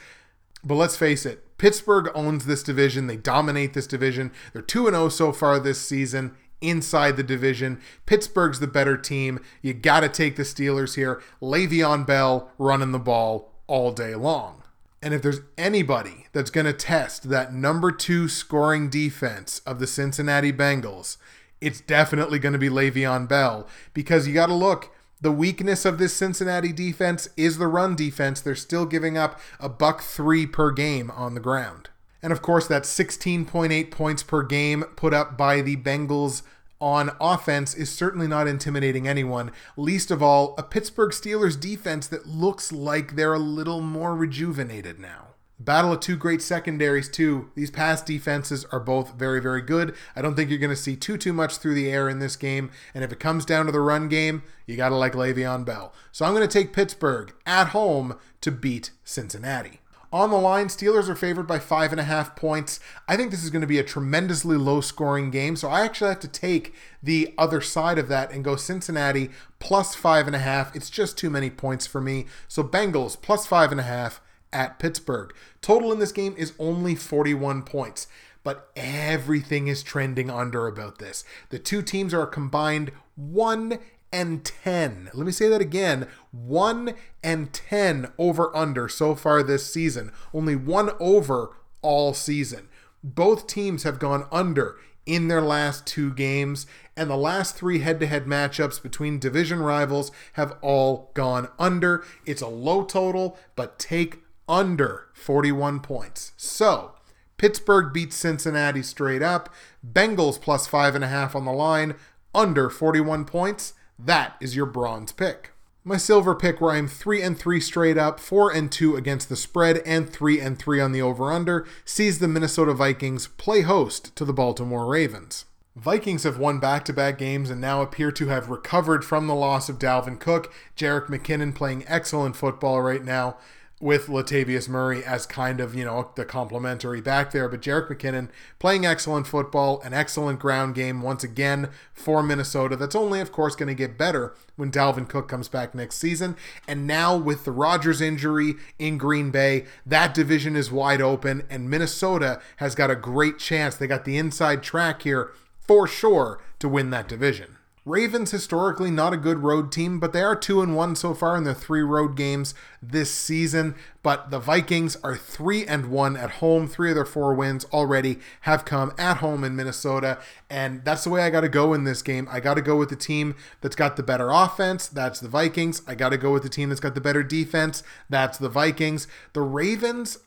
But let's face it, Pittsburgh owns this division. They dominate this division. They're 2 0 so far this season inside the division. Pittsburgh's the better team. You got to take the Steelers here. Le'Veon Bell running the ball all day long. And if there's anybody that's going to test that number two scoring defense of the Cincinnati Bengals, it's definitely going to be Le'Veon Bell because you got to look. The weakness of this Cincinnati defense is the run defense. They're still giving up a buck three per game on the ground. And of course, that 16.8 points per game put up by the Bengals on offense is certainly not intimidating anyone, least of all a Pittsburgh Steelers defense that looks like they're a little more rejuvenated now. Battle of two great secondaries too. These pass defenses are both very very good. I don't think you're going to see too too much through the air in this game, and if it comes down to the run game, you got to like Le'Veon Bell. So I'm going to take Pittsburgh at home to beat Cincinnati. On the line, Steelers are favored by five and a half points. I think this is going to be a tremendously low scoring game, so I actually have to take the other side of that and go Cincinnati plus five and a half. It's just too many points for me. So Bengals plus five and a half at Pittsburgh. Total in this game is only 41 points but everything is trending under about this. The two teams are combined 1 and 10. Let me say that again 1 and 10 over under so far this season. Only one over all season. Both teams have gone under in their last two games, and the last three head to head matchups between division rivals have all gone under. It's a low total, but take under 41 points. So, Pittsburgh beats Cincinnati straight up. Bengals plus five and a half on the line, under 41 points. That is your bronze pick. My silver pick where I'm 3 and 3 straight up, 4 and 2 against the spread and 3 and 3 on the over under sees the Minnesota Vikings play host to the Baltimore Ravens. Vikings have won back to back games and now appear to have recovered from the loss of Dalvin Cook. Jerick McKinnon playing excellent football right now with Latavius Murray as kind of, you know, the complementary back there. But Jerick McKinnon playing excellent football, an excellent ground game once again for Minnesota. That's only, of course, going to get better when Dalvin Cook comes back next season. And now with the Rodgers injury in Green Bay, that division is wide open, and Minnesota has got a great chance. They got the inside track here for sure to win that division. Ravens historically not a good road team, but they are 2 and 1 so far in their 3 road games this season, but the Vikings are 3 and 1 at home. 3 of their 4 wins already have come at home in Minnesota, and that's the way I got to go in this game. I got to go with the team that's got the better offense, that's the Vikings. I got to go with the team that's got the better defense, that's the Vikings. The Ravens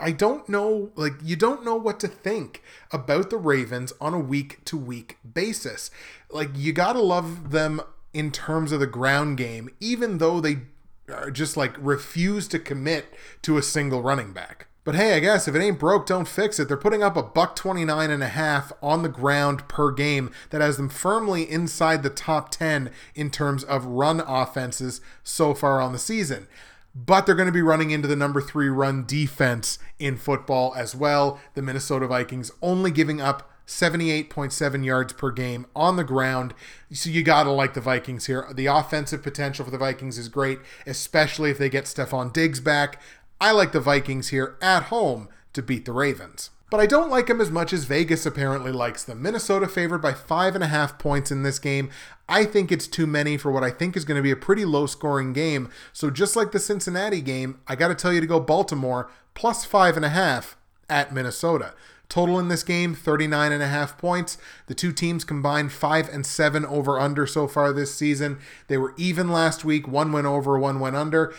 I don't know, like, you don't know what to think about the Ravens on a week to week basis. Like, you got to love them in terms of the ground game, even though they just like refuse to commit to a single running back. But hey, I guess if it ain't broke, don't fix it. They're putting up a buck 29 and a half on the ground per game that has them firmly inside the top 10 in terms of run offenses so far on the season but they're going to be running into the number three run defense in football as well. The Minnesota Vikings only giving up 78.7 yards per game on the ground. So you got to like the Vikings here. The offensive potential for the Vikings is great, especially if they get Stefon Diggs back. I like the Vikings here at home to beat the Ravens. but I don't like them as much as Vegas apparently likes them. Minnesota favored by five and a half points in this game. I think it's too many for what I think is going to be a pretty low scoring game. So just like the Cincinnati game, I got to tell you to go Baltimore plus five and a half at Minnesota. Total in this game, 39 and a half points. The two teams combined 5 and 7 over under so far this season. They were even last week. One went over, one went under.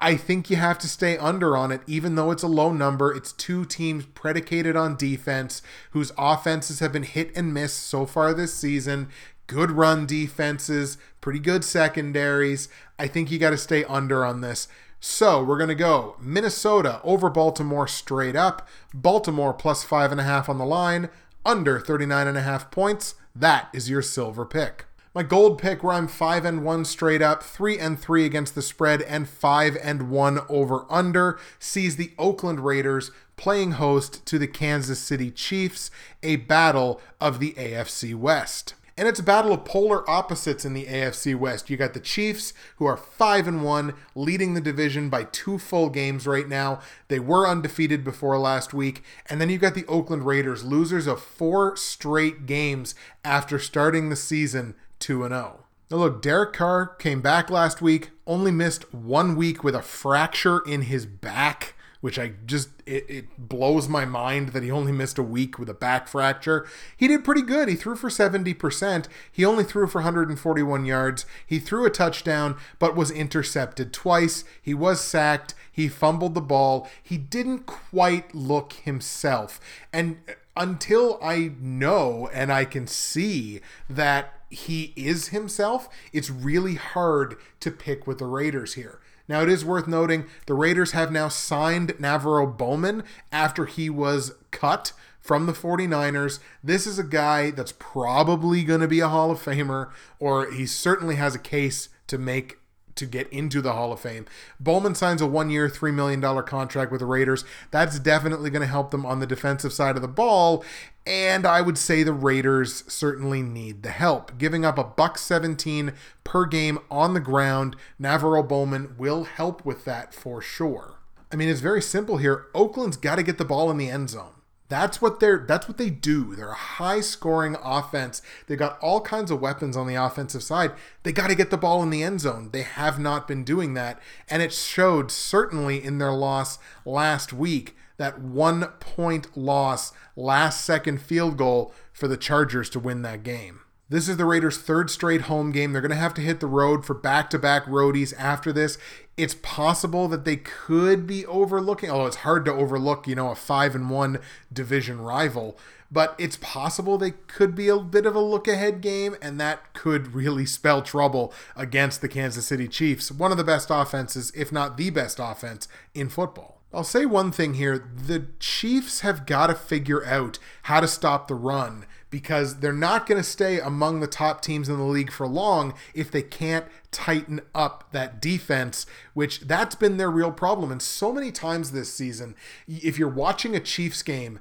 I think you have to stay under on it, even though it's a low number. It's two teams predicated on defense whose offenses have been hit and miss so far this season. Good run defenses, pretty good secondaries. I think you got to stay under on this. So we're going to go Minnesota over Baltimore straight up. Baltimore plus five and a half on the line, under 39 and a half points. That is your silver pick. My gold pick where I'm 5 and 1 straight up, 3 and 3 against the spread and 5 and 1 over under sees the Oakland Raiders playing host to the Kansas City Chiefs, a battle of the AFC West. And it's a battle of polar opposites in the AFC West. You got the Chiefs, who are 5 and 1, leading the division by two full games right now. They were undefeated before last week. And then you got the Oakland Raiders, losers of four straight games after starting the season 2 0. Now, look, Derek Carr came back last week, only missed one week with a fracture in his back which I just it, it, blows my mind that he only missed a week with a back fracture. He did pretty good. He threw for 70%. He only threw for 141 yards. He threw a touchdown but was intercepted twice. He was sacked. He fumbled the ball. He didn't quite look himself. And until I know and I can see that he is himself, it's really hard to pick with the Raiders here. Now, it is worth noting the Raiders have now signed NaVorro Bowman after he was cut from the 49ers. This is a guy that's probably going to be a Hall of Famer, or he certainly has a case to make to get into the Hall of Fame. Bowman signs a one year, $3 million contract with the Raiders. That's definitely going to help them on the defensive side of the ball. And I would say the Raiders certainly need the help. Giving up a buck 17 per game on the ground, NaVorro Bowman will help with that for sure. I mean, it's very simple here. Oakland's got to get the ball in the end zone. That's what they're that's what they do. They're a high scoring offense. They got all kinds of weapons on the offensive side. They got to get the ball in the end zone. They have not been doing that, and it showed certainly in their loss last week. That one point loss, last second field goal for the Chargers to win that game. This is the Raiders' third straight home game. They're going to have to hit the road for back to back roadies after this. It's possible that they could be overlooking, although it's hard to overlook, you know, a 5 and 1 division rival. But it's possible they could be a bit of a look ahead game, and that could really spell trouble against the Kansas City Chiefs, one of the best offenses, if not the best offense, in football. I'll say one thing here the Chiefs have got to figure out how to stop the run because they're not going to stay among the top teams in the league for long if they can't tighten up that defense, which that's been their real problem. And so many times this season, if you're watching a Chiefs game,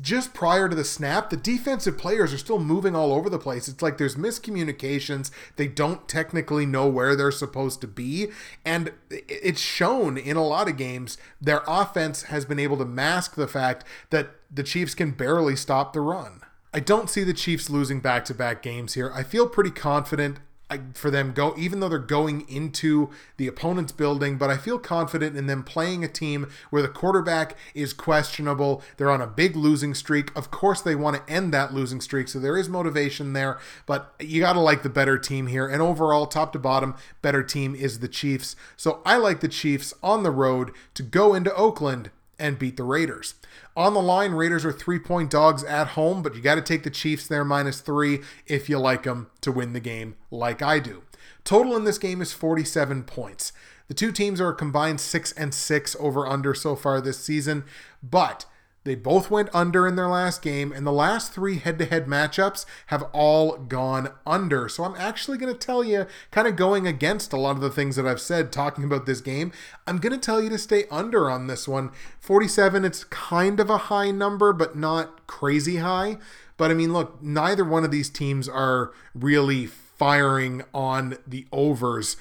just prior to the snap, the defensive players are still moving all over the place. It's like there's miscommunications. They don't technically know where they're supposed to be. And it's shown in a lot of games. Their offense has been able to mask the fact that the Chiefs can barely stop the run. I don't see the Chiefs losing back to back games here. I feel pretty confident for them go even though they're going into the opponent's building but i feel confident in them playing a team where the quarterback is questionable. They're on a big losing streak. Of course they want to end that losing streak so there is motivation there but you got to like the better team here. And overall top to bottom better team is the chiefs. So i like the chiefs on the road to go into oakland and beat the Raiders. On the line, Raiders are three point dogs at home, but you got to take the Chiefs there minus three if you like them to win the game, like I do. Total in this game is 47 points. The two teams are a combined six and six over under so far this season, but they both went under in their last game, and the last three head to head matchups have all gone under. So I'm actually going to tell you, kind of going against a lot of the things that I've said talking about this game, I'm going to tell you to stay under on this one. 47, it's kind of a high number, but not crazy high. But I mean, look, neither one of these teams are really firing on the overs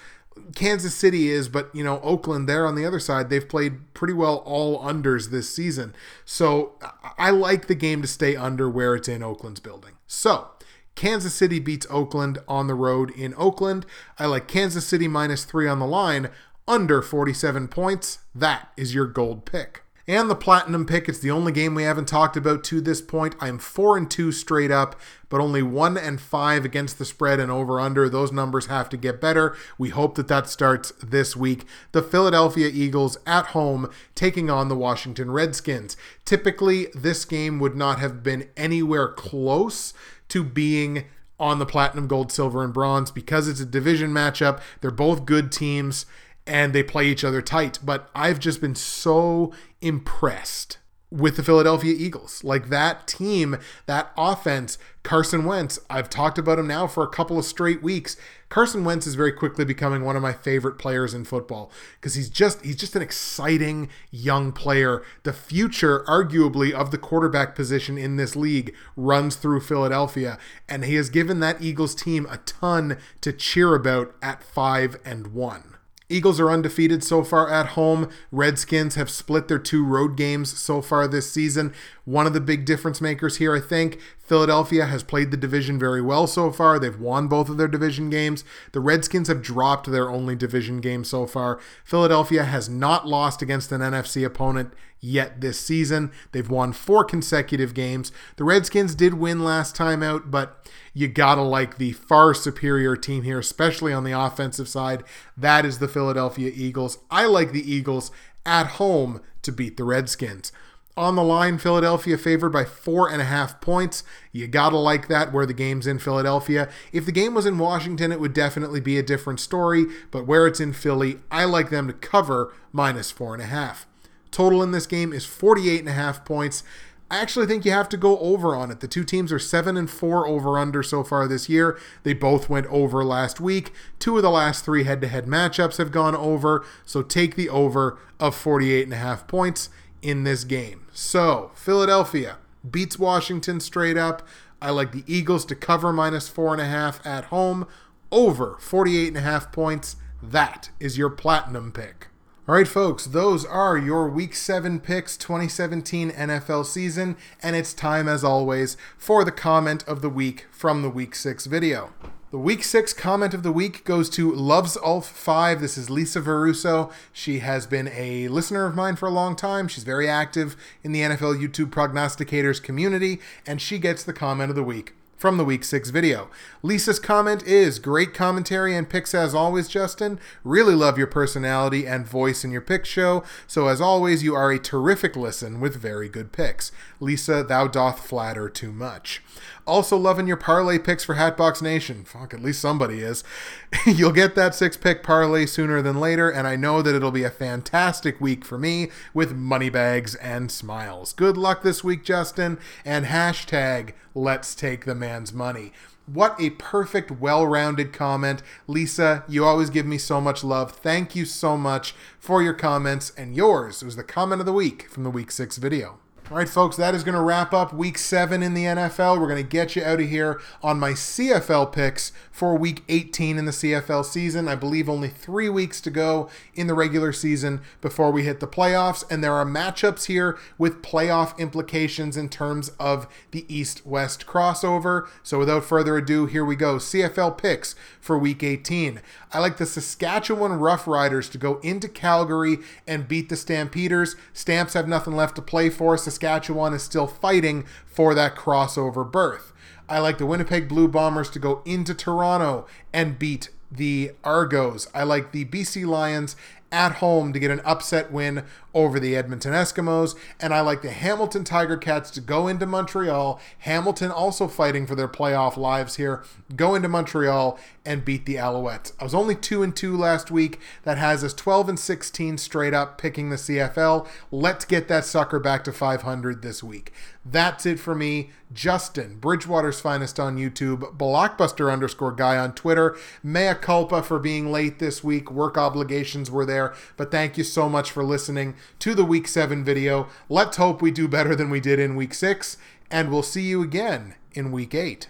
Kansas City is, but you know, Oakland there on the other side, they've played pretty well all unders this season. So I like the game to stay under where it's in Oakland's building. So Kansas City beats Oakland on the road in Oakland. I like Kansas City minus three on the line, under 47 points. That is your gold pick. And the platinum pick, it's the only game we haven't talked about to this point. I'm 4 and 2 straight up, but only 1 and 5 against the spread and over under. Those numbers have to get better. We hope that that starts this week. The Philadelphia Eagles at home taking on the Washington Redskins. Typically, this game would not have been anywhere close to being on the platinum, gold, silver, and bronze because it's a division matchup. They're both good teams and they play each other tight. But I've just been so impressed with the Philadelphia Eagles. Like that team, that offense, Carson Wentz, I've talked about him now for a couple of straight weeks. Carson Wentz is very quickly becoming one of my favorite players in football because he's just he's just an exciting young player. The future arguably of the quarterback position in this league runs through Philadelphia and he has given that Eagles team a ton to cheer about at 5 and 1. Eagles are undefeated so far at home. Redskins have split their two road games so far this season. One of the big difference makers here, I think, Philadelphia has played the division very well so far. They've won both of their division games. The Redskins have dropped their only division game so far. Philadelphia has not lost against an NFC opponent yet this season. They've won four consecutive games. The Redskins did win last time out, but you gotta like the far superior team here, especially on the offensive side. That is the Philadelphia Eagles. I like the Eagles at home to beat the Redskins. On the line, Philadelphia favored by four and a half points. You gotta like that where the game's in Philadelphia. If the game was in Washington, it would definitely be a different story, but where it's in Philly, I like them to cover minus four and a half. Total in this game is 48 and a half points. I actually think you have to go over on it. The two teams are 7 and 4 over under so far this year. They both went over last week. Two of the last 3 head-to-head matchups have gone over, so take the over of 48 and a half points in this game. So, Philadelphia beats Washington straight up. I like the Eagles to cover minus four and a half at home, over 48 and a half points. That is your platinum pick. All right, folks, those are your Week 7 picks 2017 NFL season, and it's time, as always, for the comment of the week from the Week 6 video. The Week 6 comment of the week goes to Loves Ulf 5. This is Lisa Veruso. She has been a listener of mine for a long time. She's very active in the NFL YouTube prognosticators community, and she gets the comment of the week from the week six video. Lisa's comment is great commentary and picks as always, Justin. Really love your personality and voice in your pick show. So, as always, you are a terrific listen with very good picks. Lisa, thou doth flatter too much. Also, loving your parlay picks for Hatbox Nation. Fuck, at least somebody is. (laughs) You'll get that six pick parlay sooner than later, and I know that it'll be a fantastic week for me with money bags and smiles. Good luck this week, Justin, and hashtag let's take the man's money. What a perfect, well rounded comment. Lisa, you always give me so much love. Thank you so much for your comments, and yours was the comment of the week from the week six video. All right, folks, that is going to wrap up week seven in the NFL. We're going to get you out of here on my CFL picks for week 18 in the CFL season. I believe only three weeks to go in the regular season before we hit the playoffs. And there are matchups here with playoff implications in terms of the East West crossover. So without further ado, here we go. CFL picks for week 18. I like the Saskatchewan Roughriders to go into Calgary and beat the Stampeders. Stamps have nothing left to play for. Is still fighting for that crossover berth. I like the Winnipeg Blue Bombers to go into Toronto and beat the Argos. I like the BC Lions at home to get an upset win over the Edmonton Eskimos. And I like the Hamilton Tiger Cats to go into Montreal. Hamilton also fighting for their playoff lives here. Go into Montreal and beat the Alouettes. I was only 2 and 2 last week. That has us 12 and 16 straight up picking the CFL. Let's get that sucker back to 500 this week. That's it for me. Justin, Bridgewater's finest on YouTube, blockbuster underscore guy on Twitter. Mea culpa for being late this week. Work obligations were there, but thank you so much for listening to the week seven video. Let's hope we do better than we did in week six, and we'll see you again in week eight.